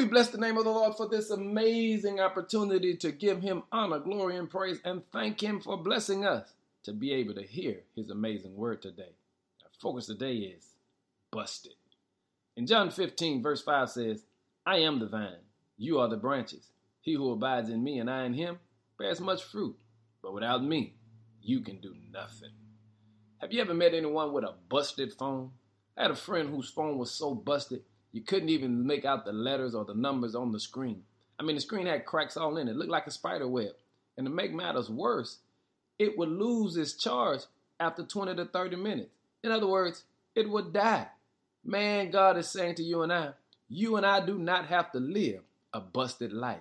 We bless the name of the Lord for this amazing opportunity to give him honor, glory, and praise, and thank him for blessing us to be able to hear his amazing word today. Our focus today is busted. In John 15, verse 5 says, I am the vine, you are the branches. He who abides in me and I in him bears much fruit, but without me, you can do nothing. Have you ever met anyone with a busted phone? I had a friend whose phone was so busted you couldn't even make out the letters or the numbers on the screen. I mean, the screen had cracks all in it. It looked like a spider web. And to make matters worse, it would lose its charge after 20 to 30 minutes. In other words, it would die. Man, God is saying to you and I, you and I do not have to live a busted life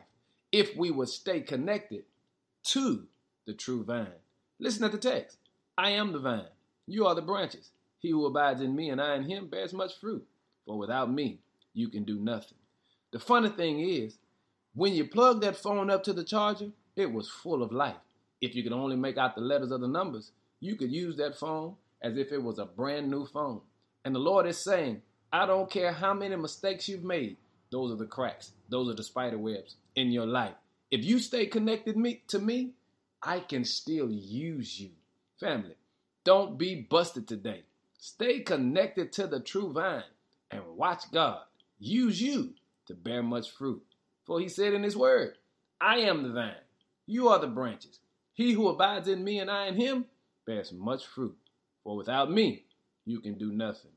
if we would stay connected to the true vine. Listen to the text. I am the vine. You are the branches. He who abides in me and I in him bears much fruit for without me, you can do nothing. The funny thing is, when you plug that phone up to the charger, it was full of life. If you could only make out the letters of the numbers, you could use that phone as if it was a brand new phone. And the Lord is saying, I don't care how many mistakes you've made, those are the cracks, those are the spider webs in your life. If you stay connected me to me, I can still use you. Family, don't be busted today. Stay connected to the true vine watch God use you to bear much fruit. For he said in his word, I am the vine, you are the branches. He who abides in me and I in him bears much fruit. For without me, you can do nothing.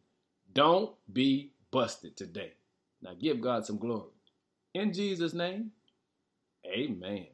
Don't be busted today. Now give God some glory. In Jesus' name, amen.